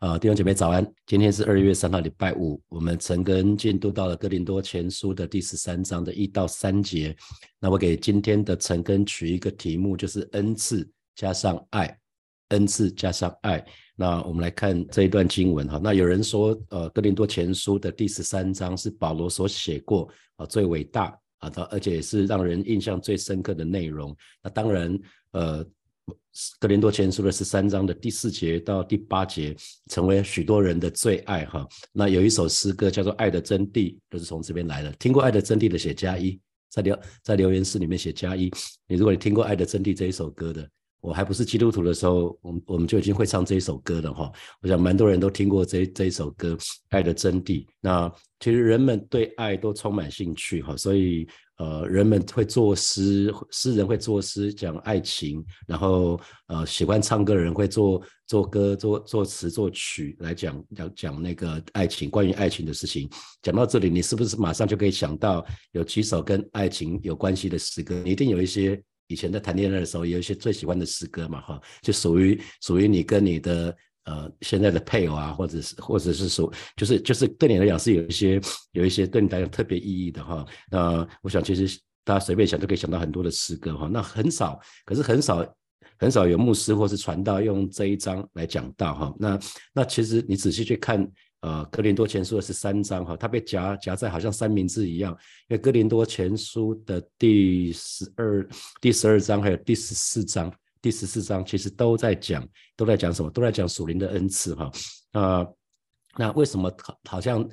啊，弟兄姐妹早安！今天是二月三号，礼拜五。我们陈根进度到了哥林多前书的第十三章的一到三节。那我给今天的陈根取一个题目，就是恩赐加上爱，恩赐加上爱。那我们来看这一段经文哈。那有人说，呃，哥林多前书的第十三章是保罗所写过啊最伟大啊，他而且也是让人印象最深刻的内容。那当然，呃。格林多前书的十三章的第四节到第八节，成为许多人的最爱哈。那有一首诗歌叫做《爱的真谛》，就是从这边来的。听过《爱的真谛》的写加一，在留在留言室里面写加一。你如果你听过《爱的真谛》这一首歌的，我还不是基督徒的时候，我们我们就已经会唱这一首歌了哈。我想蛮多人都听过这这一首歌《爱的真谛》。那其实人们对爱都充满兴趣哈，所以。呃，人们会作诗，诗人会作诗讲爱情，然后呃，喜欢唱歌的人会作作歌、作作词、作曲来讲讲讲那个爱情，关于爱情的事情。讲到这里，你是不是马上就可以想到有几首跟爱情有关系的诗歌？一定有一些以前在谈恋爱的时候有一些最喜欢的诗歌嘛，哈，就属于属于你跟你的。呃，现在的配偶啊，或者是或者是说，就是就是对你来讲是有一些有一些对你来讲特别意义的哈。那我想其实大家随便想都可以想到很多的诗歌哈。那很少，可是很少很少有牧师或是传道用这一章来讲到哈。那那其实你仔细去看，呃，哥林多前书的是三章哈，它被夹夹在好像三明治一样，因为哥林多前书的第十二第十二章还有第十四章。第十四章其实都在讲，都在讲什么？都在讲属灵的恩赐哈。那那为什么好好像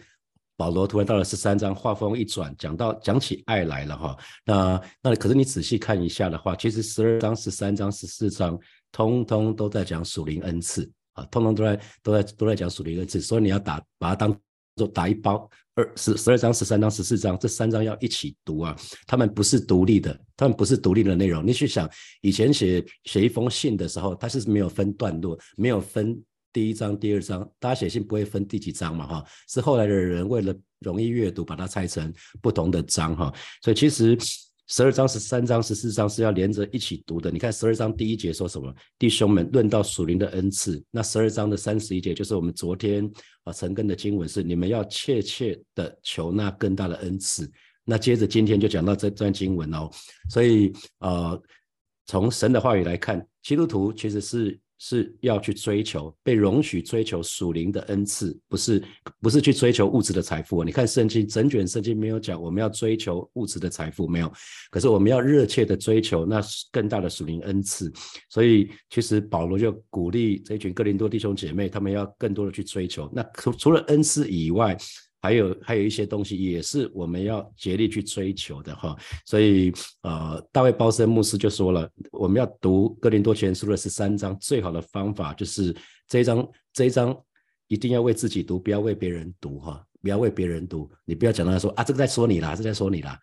保罗突然到了十三章，话锋一转，讲到讲起爱来了哈？那那可是你仔细看一下的话，其实十二章、十三章、十四章，通通都在讲属灵恩赐啊，通通都在都在都在讲属灵恩赐，所以你要打把它当做打一包。二十十二章、十三章、十四章，这三章要一起读啊！他们不是独立的，他们不是独立的内容。你去想，以前写写一封信的时候，他是没有分段落，没有分第一章、第二章，大家写信不会分第几章嘛？哈，是后来的人为了容易阅读，把它拆成不同的章哈。所以其实。十二章、十三章、十四章是要连着一起读的。你看十二章第一节说什么？弟兄们，论到属灵的恩赐。那十二章的三十一节就是我们昨天啊陈根的经文是：你们要切切的求那更大的恩赐。那接着今天就讲到这段经文哦。所以呃，从神的话语来看，基督徒其实是。是要去追求被容许追求属灵的恩赐，不是不是去追求物质的财富。你看圣经整卷圣经没有讲我们要追求物质的财富，没有。可是我们要热切的追求那更大的属灵恩赐。所以其实保罗就鼓励这群哥林多弟兄姐妹，他们要更多的去追求。那除除了恩赐以外，还有还有一些东西也是我们要竭力去追求的哈，所以呃，大卫包森牧师就说了，我们要读哥林多前书的十三章，最好的方法就是这一章这一章一定要为自己读，不要为别人读哈，不要为别人读，你不要讲到说啊，这个在说你啦，这在说你啦，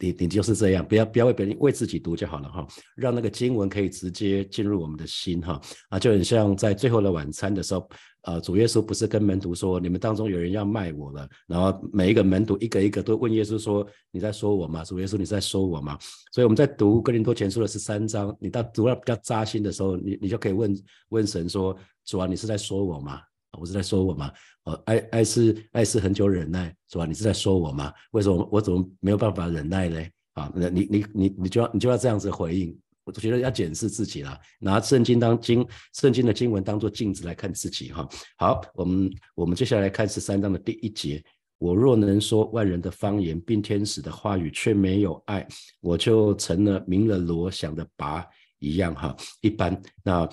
你你就是这样，不要不要为别人为自己读就好了哈，让那个经文可以直接进入我们的心哈，啊，就很像在最后的晚餐的时候。呃，主耶稣不是跟门徒说，你们当中有人要卖我了，然后每一个门徒一个一个都问耶稣说，你在说我吗？主耶稣，你在说我吗？所以我们在读哥林多前书的十三章，你到读到比较扎心的时候，你你就可以问问神说，主啊，你是在说我吗？我是在说我吗？呃，爱爱是爱是很久忍耐，是吧？你是在说我吗？为什么我怎么没有办法忍耐呢？啊，那你你你你就要你就要这样子回应。我觉得要检视自己了，拿圣经当经，圣经的经文当做镜子来看自己哈。好，我们我们接下来看十三章的第一节。我若能说万人的方言，并天使的话语，却没有爱，我就成了鸣了锣响的拔一样哈。一般那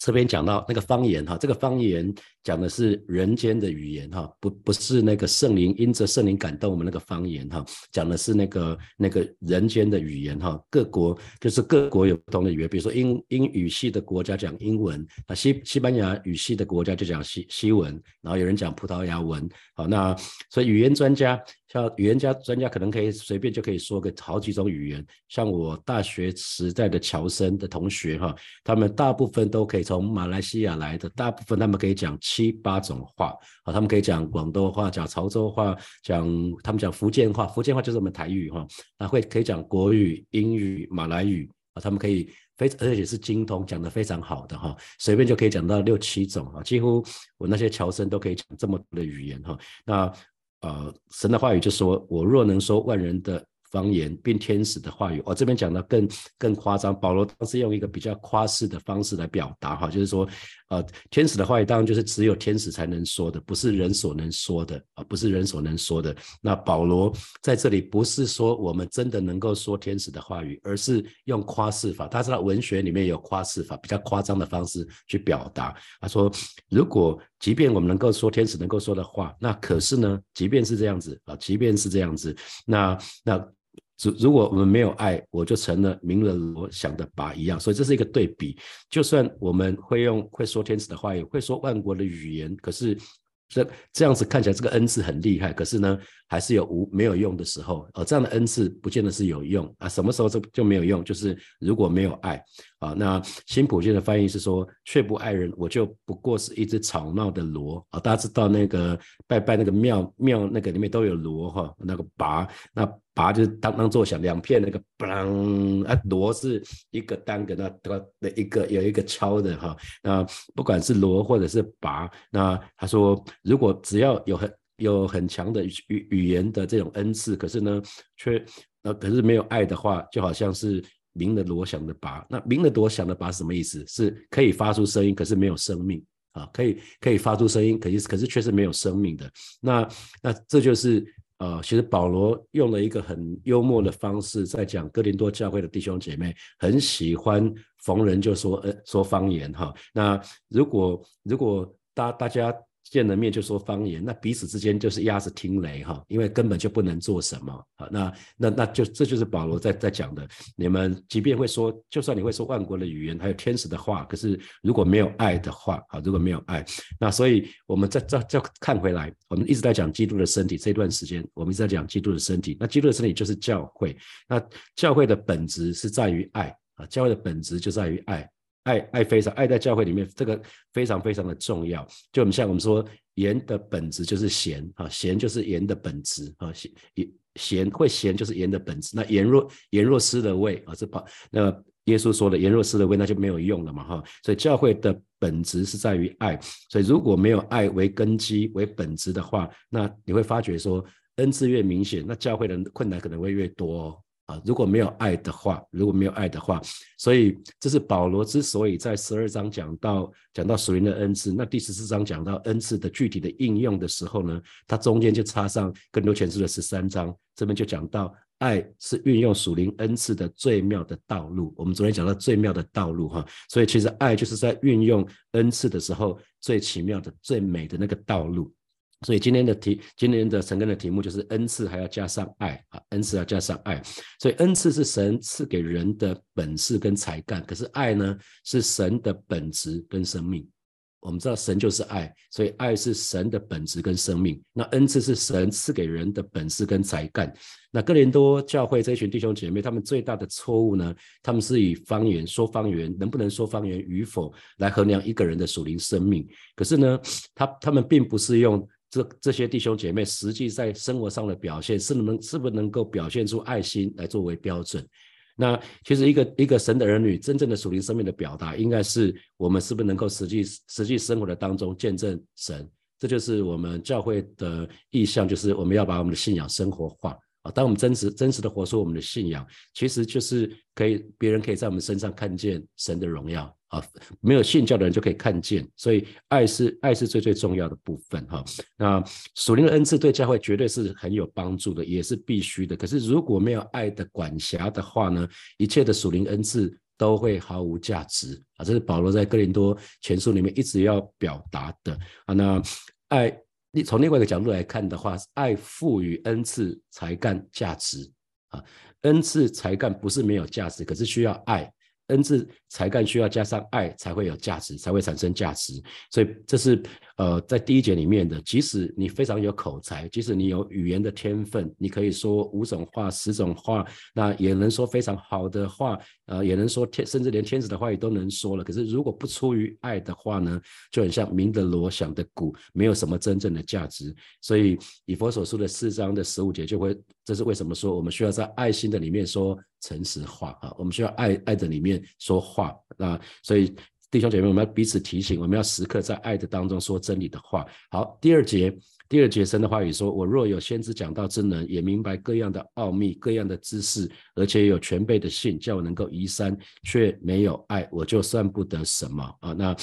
这边讲到那个方言哈，这个方言。讲的是人间的语言哈，不不是那个圣灵因着圣灵感动我们那个方言哈，讲的是那个那个人间的语言哈。各国就是各国有不同的语言，比如说英英语系的国家讲英文，那西西班牙语系的国家就讲西西文，然后有人讲葡萄牙文。好，那所以语言专家像语言家专家可能可以随便就可以说个好几种语言。像我大学时代的侨生的同学哈，他们大部分都可以从马来西亚来的，大部分他们可以讲。七八种话啊，他们可以讲广东话，讲潮州话，讲他们讲福建话，福建话就是我们台语哈，那会可以讲国语、英语、马来语啊，他们可以非而且是精通，讲得非常好的哈，随便就可以讲到六七种啊，几乎我那些侨生都可以讲这么多的语言哈。那呃，神的话语就说：“我若能说万人的。”方言并天使的话语，我这边讲的更更夸张。保罗当时用一个比较夸饰的方式来表达，哈，就是说，呃，天使的话语当然就是只有天使才能说的，不是人所能说的啊，不是人所能说的。那保罗在这里不是说我们真的能够说天使的话语，而是用夸饰法。他知道文学里面有夸饰法，比较夸张的方式去表达。他说，如果即便我们能够说天使能够说的话，那可是呢，即便是这样子啊，即便是这样子，那那。如如果我们没有爱，我就成了鸣人罗想的拔一样，所以这是一个对比。就算我们会用会说天使的话语，会说万国的语言，可是。这这样子看起来，这个恩赐很厉害，可是呢，还是有无没有用的时候。哦，这样的恩赐不见得是有用啊。什么时候就就没有用？就是如果没有爱啊。那新普京的翻译是说，却不爱人，我就不过是一只吵闹的螺啊。大家知道那个拜拜那个庙庙那个里面都有螺哈，那个拔那。拔就是当当作响，两片那个嘣啊螺是一个单个那的一个有一个敲的哈，那不管是螺或者是拔，那他说如果只要有很有很强的语语言的这种恩赐，可是呢却呃可是没有爱的话，就好像是鸣的锣响的拔，那鸣的锣响的拔什么意思？是可以发出声音，可是没有生命啊，可以可以发出声音，可是可是却是没有生命的，那那这就是。呃，其实保罗用了一个很幽默的方式，在讲哥林多教会的弟兄姐妹很喜欢逢人就说呃说方言哈。那如果如果大大家。见了面就说方言，那彼此之间就是鸭子听雷哈，因为根本就不能做什么啊。那那那就这就是保罗在在讲的。你们即便会说，就算你会说万国的语言，还有天使的话，可是如果没有爱的话啊，如果没有爱，那所以我们再再再看回来，我们一直在讲基督的身体这段时间，我们一直在讲基督的身体。那基督的身体就是教会，那教会的本质是在于爱啊，教会的本质就在于爱。爱爱非常爱在教会里面，这个非常非常的重要。就我们像我们说，盐的本质就是咸啊，咸就是盐的本质啊，咸咸会咸就是盐的本质。那盐若盐若失了味啊，是把那耶稣说的盐若失了味，那就没有用了嘛哈。所以教会的本质是在于爱，所以如果没有爱为根基为本质的话，那你会发觉说恩赐越明显，那教会的困难可能会越多。哦。啊，如果没有爱的话，如果没有爱的话，所以这是保罗之所以在十二章讲到讲到属灵的恩赐，那第十四章讲到恩赐的具体的应用的时候呢，他中间就插上更多前书的十三章，这边就讲到爱是运用属灵恩赐的最妙的道路。我们昨天讲到最妙的道路哈，所以其实爱就是在运用恩赐的时候最奇妙的、最美的那个道路。所以今天的题，今天的陈根的题目就是恩赐还要加上爱啊，恩赐要加上爱。所以恩赐是神赐给人的本事跟才干，可是爱呢是神的本质跟生命。我们知道神就是爱，所以爱是神的本质跟生命。那恩赐是神赐给人的本事跟才干。那哥林多教会这群弟兄姐妹，他们最大的错误呢，他们是以方言说方言，能不能说方言与否来衡量一个人的属灵生命。可是呢，他他们并不是用。这这些弟兄姐妹实际在生活上的表现，是能是不是能够表现出爱心来作为标准？那其实一个一个神的儿女真正的属灵生命的表达，应该是我们是不是能够实际实际生活的当中见证神？这就是我们教会的意向，就是我们要把我们的信仰生活化。啊，当我们真实真实的活出我们的信仰，其实就是可以别人可以在我们身上看见神的荣耀啊。没有信教的人就可以看见，所以爱是爱是最最重要的部分哈。那属灵的恩赐对教会绝对是很有帮助的，也是必须的。可是如果没有爱的管辖的话呢，一切的属灵恩赐都会毫无价值啊。这是保罗在哥林多前书里面一直要表达的啊。那爱。你从另外一个角度来看的话，爱赋予恩赐才干价值啊，恩赐才干不是没有价值，可是需要爱。恩赐才干需要加上爱才会有价值，才会产生价值。所以这是呃在第一节里面的。即使你非常有口才，即使你有语言的天分，你可以说五种话、十种话，那也能说非常好的话，呃，也能说天，甚至连天使的话语都能说了。可是如果不出于爱的话呢，就很像鸣的锣响的鼓，没有什么真正的价值。所以以佛所说的四章的十五节就会，这是为什么说我们需要在爱心的里面说诚实话啊，我们需要爱爱的里面说话那所以弟兄姐妹，我们要彼此提醒，我们要时刻在爱的当中说真理的话。好，第二节。第二节神的话语说：“我若有先知讲道之能，也明白各样的奥秘、各样的知识，而且有全备的信，叫我能够移山，却没有爱，我就算不得什么啊！”那。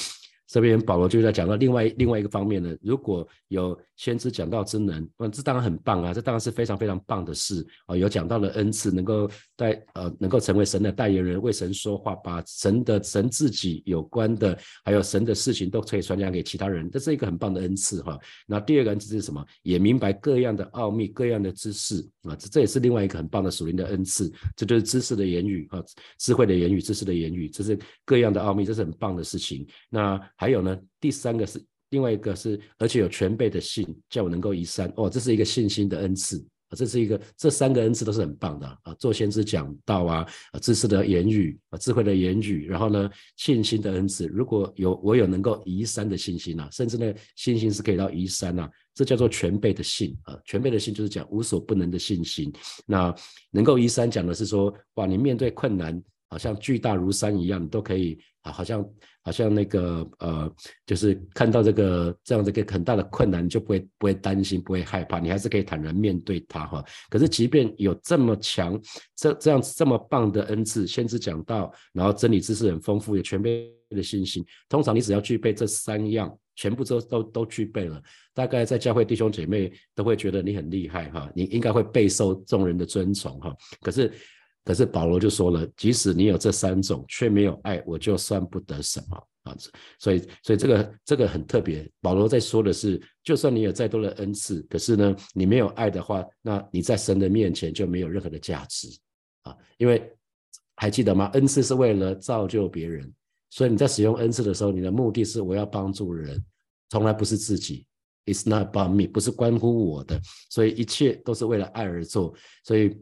这边保罗就在讲到另外另外一个方面呢，如果有先知讲道之能，那这当然很棒啊，这当然是非常非常棒的事啊。有讲到的恩赐，能够带呃能够成为神的代言人，为神说话，把神的神自己有关的，还有神的事情都可以传讲给其他人，这是一个很棒的恩赐哈。那第二个恩赐是什么？也明白各样的奥秘，各样的知识啊，这这也是另外一个很棒的属灵的恩赐，这就是知识的言语啊，智慧的言语，知识的言语，这是各样的奥秘，这是很棒的事情。那还有呢，第三个是另外一个是，而且有全备的信，叫我能够移山。哦，这是一个信心的恩赐啊，这是一个这三个恩赐都是很棒的啊。做先知讲道啊，啊，知识的言语啊，智慧的言语，然后呢，信心的恩赐。如果有我有能够移山的信心啊，甚至呢，信心是可以到移山啊，这叫做全备的信啊。全备的信就是讲无所不能的信心。那能够移山讲的是说，哇，你面对困难。好像巨大如山一样，你都可以啊，好像好像那个呃，就是看到这个这样的一个很大的困难，你就不会不会担心，不会害怕，你还是可以坦然面对它哈。可是即便有这么强这这样这么棒的恩赐，先知讲到，然后真理知识很丰富，有全备的信心，通常你只要具备这三样，全部都都都具备了，大概在教会弟兄姐妹都会觉得你很厉害哈，你应该会备受众人的尊崇哈。可是。可是保罗就说了，即使你有这三种，却没有爱，我就算不得什么啊！所以，所以这个这个很特别。保罗在说的是，就算你有再多的恩赐，可是呢，你没有爱的话，那你在神的面前就没有任何的价值啊！因为还记得吗？恩赐是为了造就别人，所以你在使用恩赐的时候，你的目的是我要帮助人，从来不是自己。It's not about me，不是关乎我的，所以一切都是为了爱而做。所以，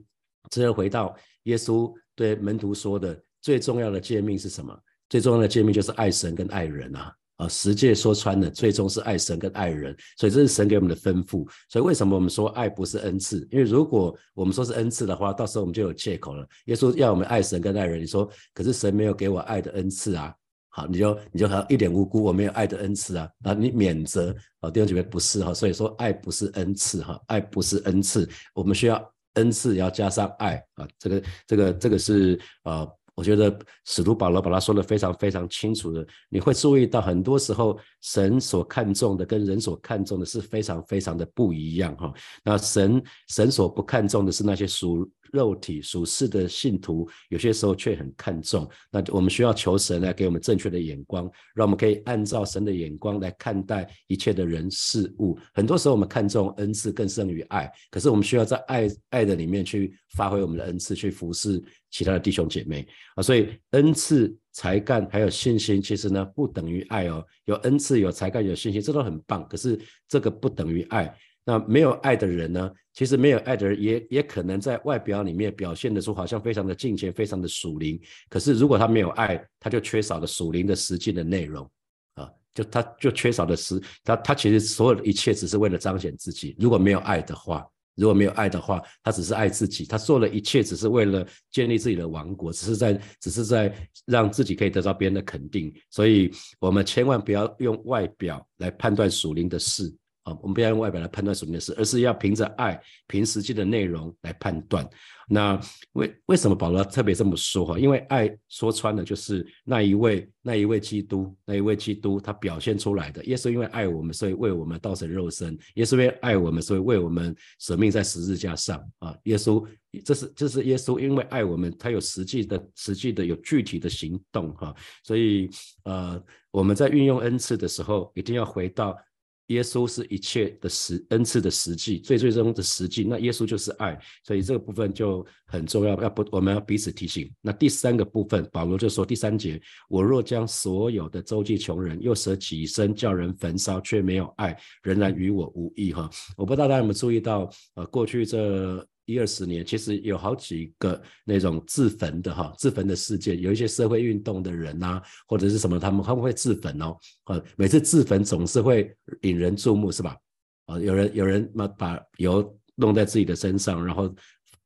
只要回到。耶稣对门徒说的最重要的诫命是什么？最重要的诫命就是爱神跟爱人啊！啊，十诫说穿了，最终是爱神跟爱人。所以这是神给我们的吩咐。所以为什么我们说爱不是恩赐？因为如果我们说是恩赐的话，到时候我们就有借口了。耶稣要我们爱神跟爱人，你说可是神没有给我爱的恩赐啊？好，你就你就好像一脸无辜，我没有爱的恩赐啊？啊，你免责啊？弟兄姐妹不是哈，所以说爱不是恩赐哈，爱不是恩赐，我们需要。恩赐要加上爱。啊，这个这个这个是呃，我觉得使徒保罗把它说的非常非常清楚的。你会注意到很多时候神所看重的跟人所看重的是非常非常的不一样哈。那神神所不看重的是那些属。肉体属世的信徒，有些时候却很看重。那我们需要求神来给我们正确的眼光，让我们可以按照神的眼光来看待一切的人事物。很多时候我们看重恩赐更胜于爱，可是我们需要在爱爱的里面去发挥我们的恩赐，去服侍其他的弟兄姐妹啊。所以恩赐、才干还有信心，其实呢不等于爱哦。有恩赐、有才干、有信心，这都很棒。可是这个不等于爱。那没有爱的人呢？其实没有爱的人也也可能在外表里面表现的出好像非常的敬虔，非常的属灵。可是如果他没有爱，他就缺少了属灵的实际的内容啊，就他就缺少的实他他其实所有的一切只是为了彰显自己。如果没有爱的话，如果没有爱的话，他只是爱自己，他做了一切只是为了建立自己的王国，只是在只是在让自己可以得到别人的肯定。所以我们千万不要用外表来判断属灵的事。啊，我们不要用外表来判断属灵的事，而是要凭着爱，凭实际的内容来判断。那为为什么保罗特别这么说哈？因为爱说穿了就是那一位那一位基督，那一位基督他表现出来的。耶稣因为爱我们，所以为我们道成肉身；耶稣因为爱我们，所以为我们舍命在十字架上。啊，耶稣这是这是耶稣因为爱我们，他有实际的实际的有具体的行动哈。所以呃，我们在运用恩赐的时候，一定要回到。耶稣是一切的实恩赐的实际，最最终的实际。那耶稣就是爱，所以这个部分就很重要，要不我们要彼此提醒。那第三个部分，保罗就说第三节：我若将所有的周济穷人，又舍己身叫人焚烧，却没有爱，仍然与我无益。哈，我不知道大家有没有注意到，呃，过去这。一二十年，其实有好几个那种自焚的哈，自焚的事件，有一些社会运动的人呐，或者是什么，他们会不会自焚哦？呃，每次自焚总是会引人注目，是吧？啊，有人有人嘛把油弄在自己的身上，然后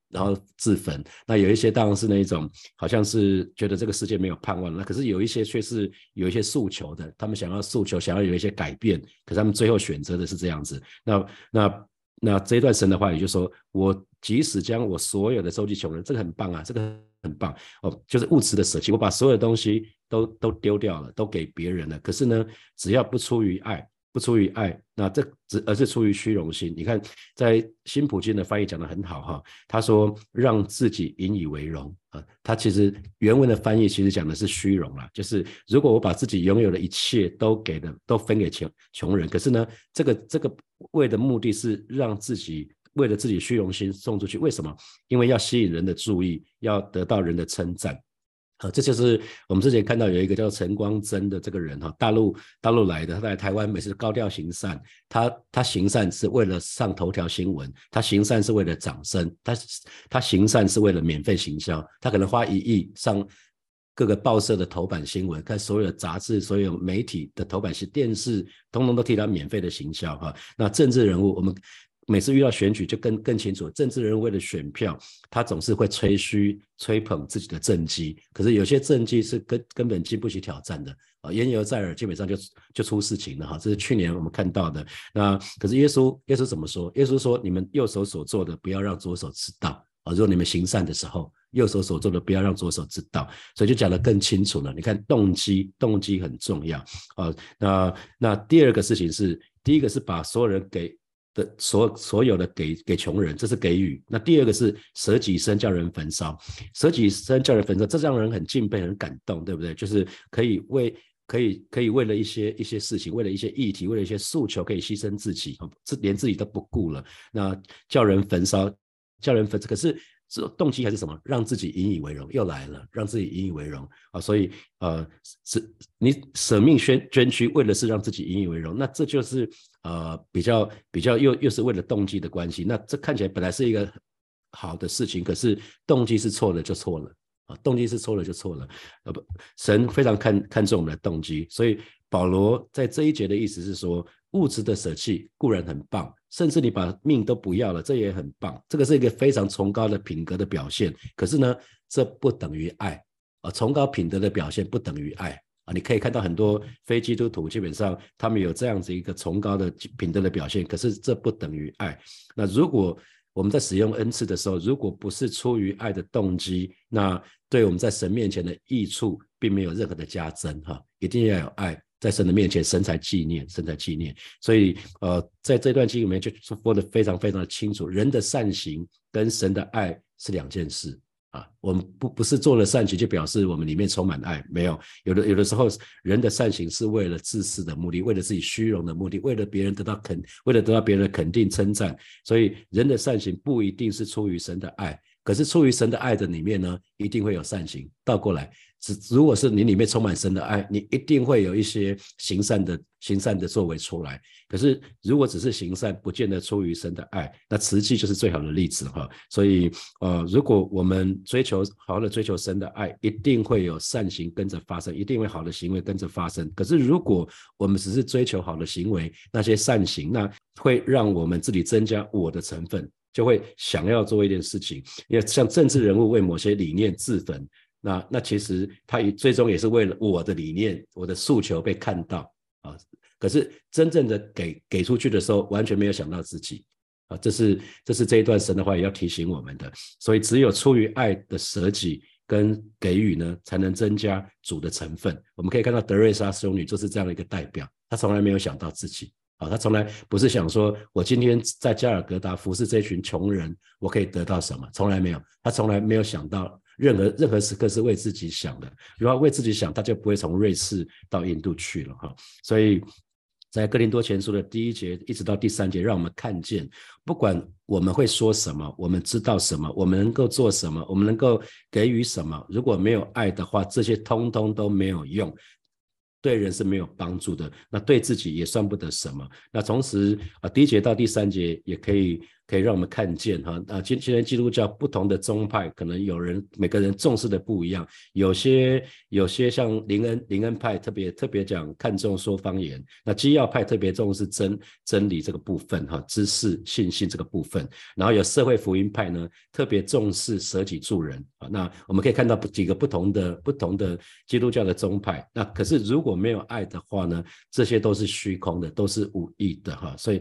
然后自焚。那有一些当然是那种好像是觉得这个世界没有盼望了，可是有一些却是有一些诉求的，他们想要诉求，想要有一些改变，可是他们最后选择的是这样子。那那那这一段神的话，也就说，我即使将我所有的收集穷人，这个很棒啊，这个很棒哦，就是物质的舍弃，我把所有的东西都都丢掉了，都给别人了。可是呢，只要不出于爱。不出于爱，那这只而是出于虚荣心。你看，在新普京的翻译讲的很好哈，他说让自己引以为荣啊。他其实原文的翻译其实讲的是虚荣啦，就是如果我把自己拥有的一切都给了，都分给穷穷人，可是呢，这个这个为的目的是让自己为了自己虚荣心送出去。为什么？因为要吸引人的注意，要得到人的称赞。啊，这就是我们之前看到有一个叫陈光真的这个人哈，大陆大陆来的，他在台湾每次高调行善，他他行善是为了上头条新闻，他行善是为了掌声，他他行善是为了免费行销，他可能花一亿上各个报社的头版新闻，看所有的杂志、所有媒体的头版是电视，通通都替他免费的行销哈。那政治人物我们。每次遇到选举就更更清楚，政治人为了选票，他总是会吹嘘、吹捧自己的政绩。可是有些政绩是根根本经不起挑战的啊，言犹在耳，基本上就就出事情了哈。这是去年我们看到的。那可是耶稣，耶稣怎么说？耶稣说：“你们右手所做的，不要让左手知道啊。如果你们行善的时候，右手所做的，不要让左手知道。”所以就讲得更清楚了。你看动机，动机很重要啊。那那第二个事情是，第一个是把所有人给。所所有的给给穷人，这是给予。那第二个是舍己身叫人焚烧，舍己身叫人焚烧，这让人很敬佩、很感动，对不对？就是可以为可以可以为了一些一些事情，为了一些议题，为了一些诉求，可以牺牲自己，这连自己都不顾了。那叫人焚烧，叫人焚，可是。这动机还是什么？让自己引以为荣，又来了，让自己引以为荣啊！所以呃，是你舍命捐捐躯，为的是让自己引以为荣。那这就是呃比较比较又又是为了动机的关系。那这看起来本来是一个好的事情，可是动机是错了就错了啊！动机是错了就错了。呃不，神非常看看重我们的动机，所以保罗在这一节的意思是说。物质的舍弃固然很棒，甚至你把命都不要了，这也很棒。这个是一个非常崇高的品格的表现。可是呢，这不等于爱啊！崇高品德的表现不等于爱你可以看到很多非基督徒，基本上他们有这样子一个崇高的品德的表现，可是这不等于爱。那如果我们在使用恩赐的时候，如果不是出于爱的动机，那对我们在神面前的益处并没有任何的加增哈！一定要有爱。在神的面前，神才纪念，神才纪念。所以，呃，在这段经里面就说的非常非常的清楚，人的善行跟神的爱是两件事啊。我们不不是做了善行就表示我们里面充满爱，没有。有的有的时候，人的善行是为了自私的目的，为了自己虚荣的目的，为了别人得到肯，为了得到别人的肯定称赞。所以，人的善行不一定是出于神的爱，可是出于神的爱的里面呢，一定会有善行。倒过来。只如果是你里面充满神的爱，你一定会有一些行善的行善的作为出来。可是如果只是行善，不见得出于神的爱，那慈济就是最好的例子哈。所以呃，如果我们追求好好的追求神的爱，一定会有善行跟着发生，一定会好的行为跟着发生。可是如果我们只是追求好的行为，那些善行，那会让我们自己增加我的成分，就会想要做一件事情，因为像政治人物为某些理念自焚。那那其实他也最终也是为了我的理念、我的诉求被看到啊。可是真正的给给出去的时候，完全没有想到自己啊。这是这是这一段神的话也要提醒我们的。所以只有出于爱的舍己跟给予呢，才能增加主的成分。我们可以看到德瑞莎修女就是这样的一个代表，她从来没有想到自己啊，他从来不是想说我今天在加尔各答服侍这群穷人，我可以得到什么？从来没有，他从来没有想到。任何任何时刻是为自己想的，如果为自己想，他就不会从瑞士到印度去了哈。所以在哥林多前书的第一节一直到第三节，让我们看见，不管我们会说什么，我们知道什么，我们能够做什么，我们能够给予什么，如果没有爱的话，这些通通都没有用。对人是没有帮助的，那对自己也算不得什么。那同时啊，第一节到第三节也可以可以让我们看见哈啊，今今天基督教不同的宗派，可能有人每个人重视的不一样，有些有些像林恩林恩派特别特别讲看重说方言，那基要派特别重视真真理这个部分哈，知识信心这个部分，然后有社会福音派呢特别重视舍己助人啊，那我们可以看到几个不同的不同的基督教的宗派，那可是如果没有爱的话呢，这些都是虚空的，都是无益的哈，所以。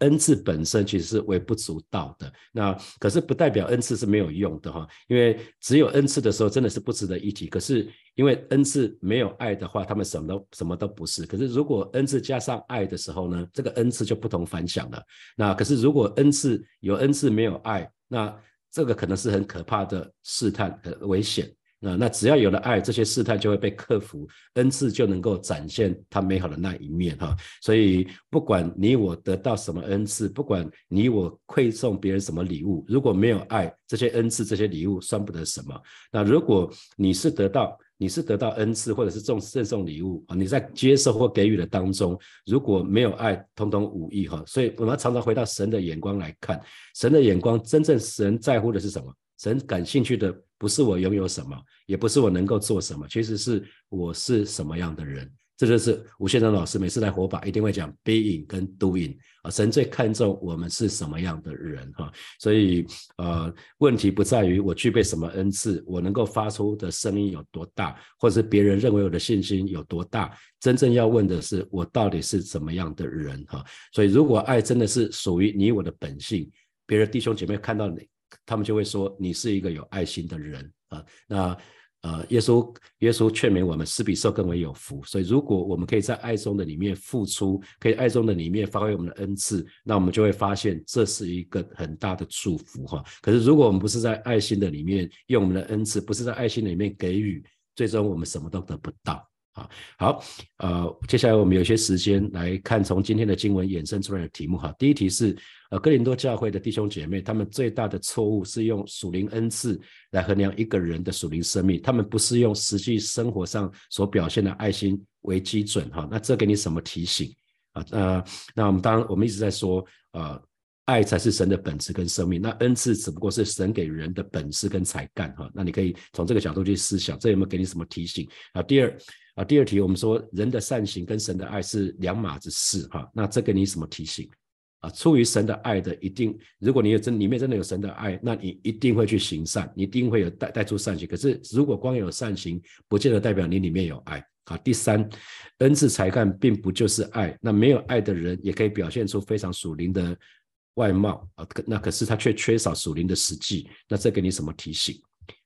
恩赐本身其实是微不足道的，那可是不代表恩赐是没有用的哈，因为只有恩赐的时候真的是不值得一提。可是因为恩赐没有爱的话，他们什么都什么都不是。可是如果恩赐加上爱的时候呢，这个恩赐就不同凡响了。那可是如果恩赐有恩赐没有爱，那这个可能是很可怕的试探，很危险。那那只要有了爱，这些试探就会被克服，恩赐就能够展现他美好的那一面哈。所以不管你我得到什么恩赐，不管你我馈送别人什么礼物，如果没有爱，这些恩赐、这些礼物算不得什么。那如果你是得到，你是得到恩赐或者是赠赠送礼物啊，你在接受或给予的当中，如果没有爱，通通无益哈。所以我们常常回到神的眼光来看，神的眼光真正神在乎的是什么？神感兴趣的不是我拥有什么，也不是我能够做什么，其实是我是什么样的人。这就是吴先生老师每次来火把一定会讲 being 跟 doing 啊，神最看重我们是什么样的人哈。所以呃，问题不在于我具备什么恩赐，我能够发出的声音有多大，或者是别人认为我的信心有多大。真正要问的是我到底是怎么样的人哈。所以如果爱真的是属于你我的本性，别人弟兄姐妹看到你。他们就会说你是一个有爱心的人啊，那呃，耶稣耶稣劝勉我们，施比受更为有福。所以，如果我们可以在爱中的里面付出，可以爱中的里面发挥我们的恩赐，那我们就会发现这是一个很大的祝福哈。可是，如果我们不是在爱心的里面用我们的恩赐，不是在爱心里面给予，最终我们什么都得不到好，呃，接下来我们有些时间来看从今天的经文衍生出来的题目哈。第一题是。呃，哥林多教会的弟兄姐妹，他们最大的错误是用属灵恩赐来衡量一个人的属灵生命，他们不是用实际生活上所表现的爱心为基准哈。那这给你什么提醒啊？呃，那我们当然我们一直在说，呃，爱才是神的本质跟生命，那恩赐只不过是神给人的本事跟才干哈。那你可以从这个角度去思想，这有没有给你什么提醒啊？第二啊，第二题我们说人的善行跟神的爱是两码子事哈。那这给你什么提醒？啊，出于神的爱的，一定，如果你有真里面真的有神的爱，那你一定会去行善，一定会有带带出善行。可是如果光有善行，不见得代表你里面有爱。啊，第三，恩赐才干并不就是爱，那没有爱的人也可以表现出非常属灵的外貌啊，那可是他却缺少属灵的实际，那这给你什么提醒？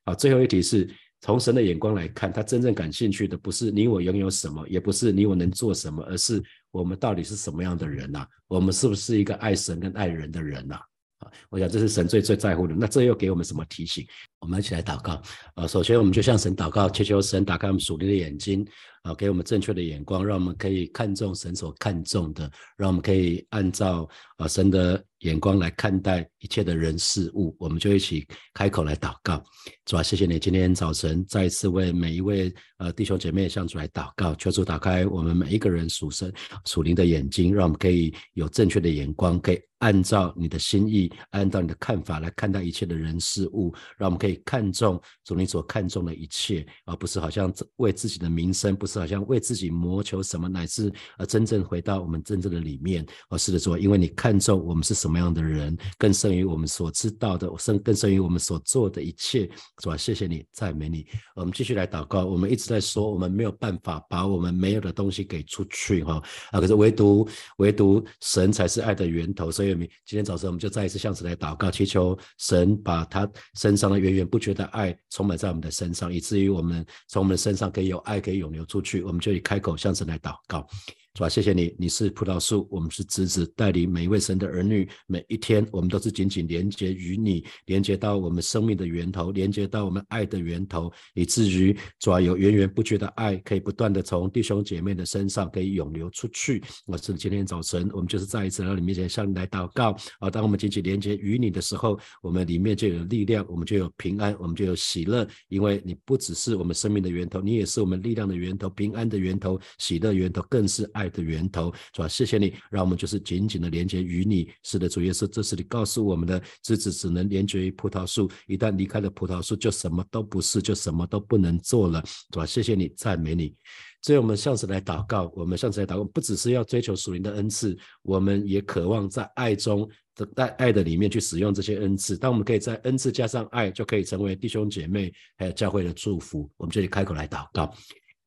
好，最后一题是。从神的眼光来看，他真正感兴趣的不是你我拥有什么，也不是你我能做什么，而是我们到底是什么样的人呐？我们是不是一个爱神跟爱人的人呐？啊，我想这是神最最在乎的。那这又给我们什么提醒？我们一起来祷告。啊，首先我们就向神祷告，祈求神打开我们属灵的眼睛。啊，给我们正确的眼光，让我们可以看重神所看重的，让我们可以按照啊神的眼光来看待一切的人事物。我们就一起开口来祷告，主啊，谢谢你今天早晨再一次为每一位呃弟兄姐妹向主来祷告，求主打开我们每一个人属神属灵的眼睛，让我们可以有正确的眼光，可以按照你的心意，按照你的看法来看待一切的人事物，让我们可以看重主你所看重的一切，而不是好像为自己的名声不是。好像为自己谋求什么，乃至呃真正回到我们真正的里面。哦，是的，主，因为你看重我们是什么样的人，更胜于我们所知道的，胜更胜于我们所做的一切，是吧？谢谢你，赞美你。我们继续来祷告。我们一直在说，我们没有办法把我们没有的东西给出去，哈啊！可是唯独唯独神才是爱的源头，所以我们今天早晨我们就再一次向神来祷告，祈求神把他身上的源源不绝的爱充满在我们的身上，以至于我们从我们的身上可以有爱，可以涌流出。去，我们就以开口相声来祷告。主啊，谢谢你，你是葡萄树，我们是枝子，带领每一位神的儿女，每一天我们都是紧紧连接于你，连接到我们生命的源头，连接到我们爱的源头，以至于主啊有源源不绝的爱，可以不断的从弟兄姐妹的身上可以涌流出去。我是今天早晨，我们就是再一次来到你面前向你来祷告啊！当我们紧紧连接于你的时候，我们里面就有力量，我们就有平安，我们就有喜乐，因为你不只是我们生命的源头，你也是我们力量的源头、平安的源头、喜乐源头，更是爱。爱的源头，主啊，谢谢你，让我们就是紧紧的连接于你。是的，主耶稣，这是你告诉我们的，枝子只能连接于葡萄树，一旦离开了葡萄树，就什么都不是，就什么都不能做了，主啊，谢谢你，赞美你。所以，我们向次来祷告，我们向次来祷告，不只是要追求属灵的恩赐，我们也渴望在爱中的在爱的里面去使用这些恩赐。当我们可以在恩赐加上爱，就可以成为弟兄姐妹还有教会的祝福。我们这里开口来祷告。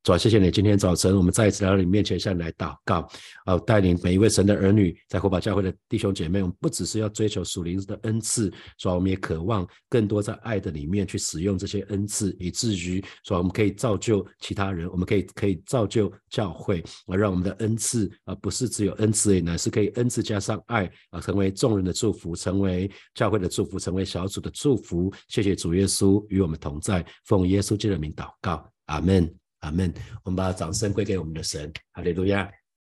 主，谢谢你！今天早晨，我们再一次来到你面前，向你来祷告，啊，带领每一位神的儿女，在火把教会的弟兄姐妹，我们不只是要追求属灵的恩赐，主啊，我们也渴望更多在爱的里面去使用这些恩赐，以至于主啊，我们可以造就其他人，我们可以可以造就教会，啊，让我们的恩赐啊，不是只有恩赐，而已乃是可以恩赐加上爱，啊，成为众人的祝福，成为教会的祝福，成为小组的祝福。谢谢主耶稣与我们同在，奉耶稣基督的名祷告，阿门。阿门。我们把掌声归给我们的神，哈利路亚。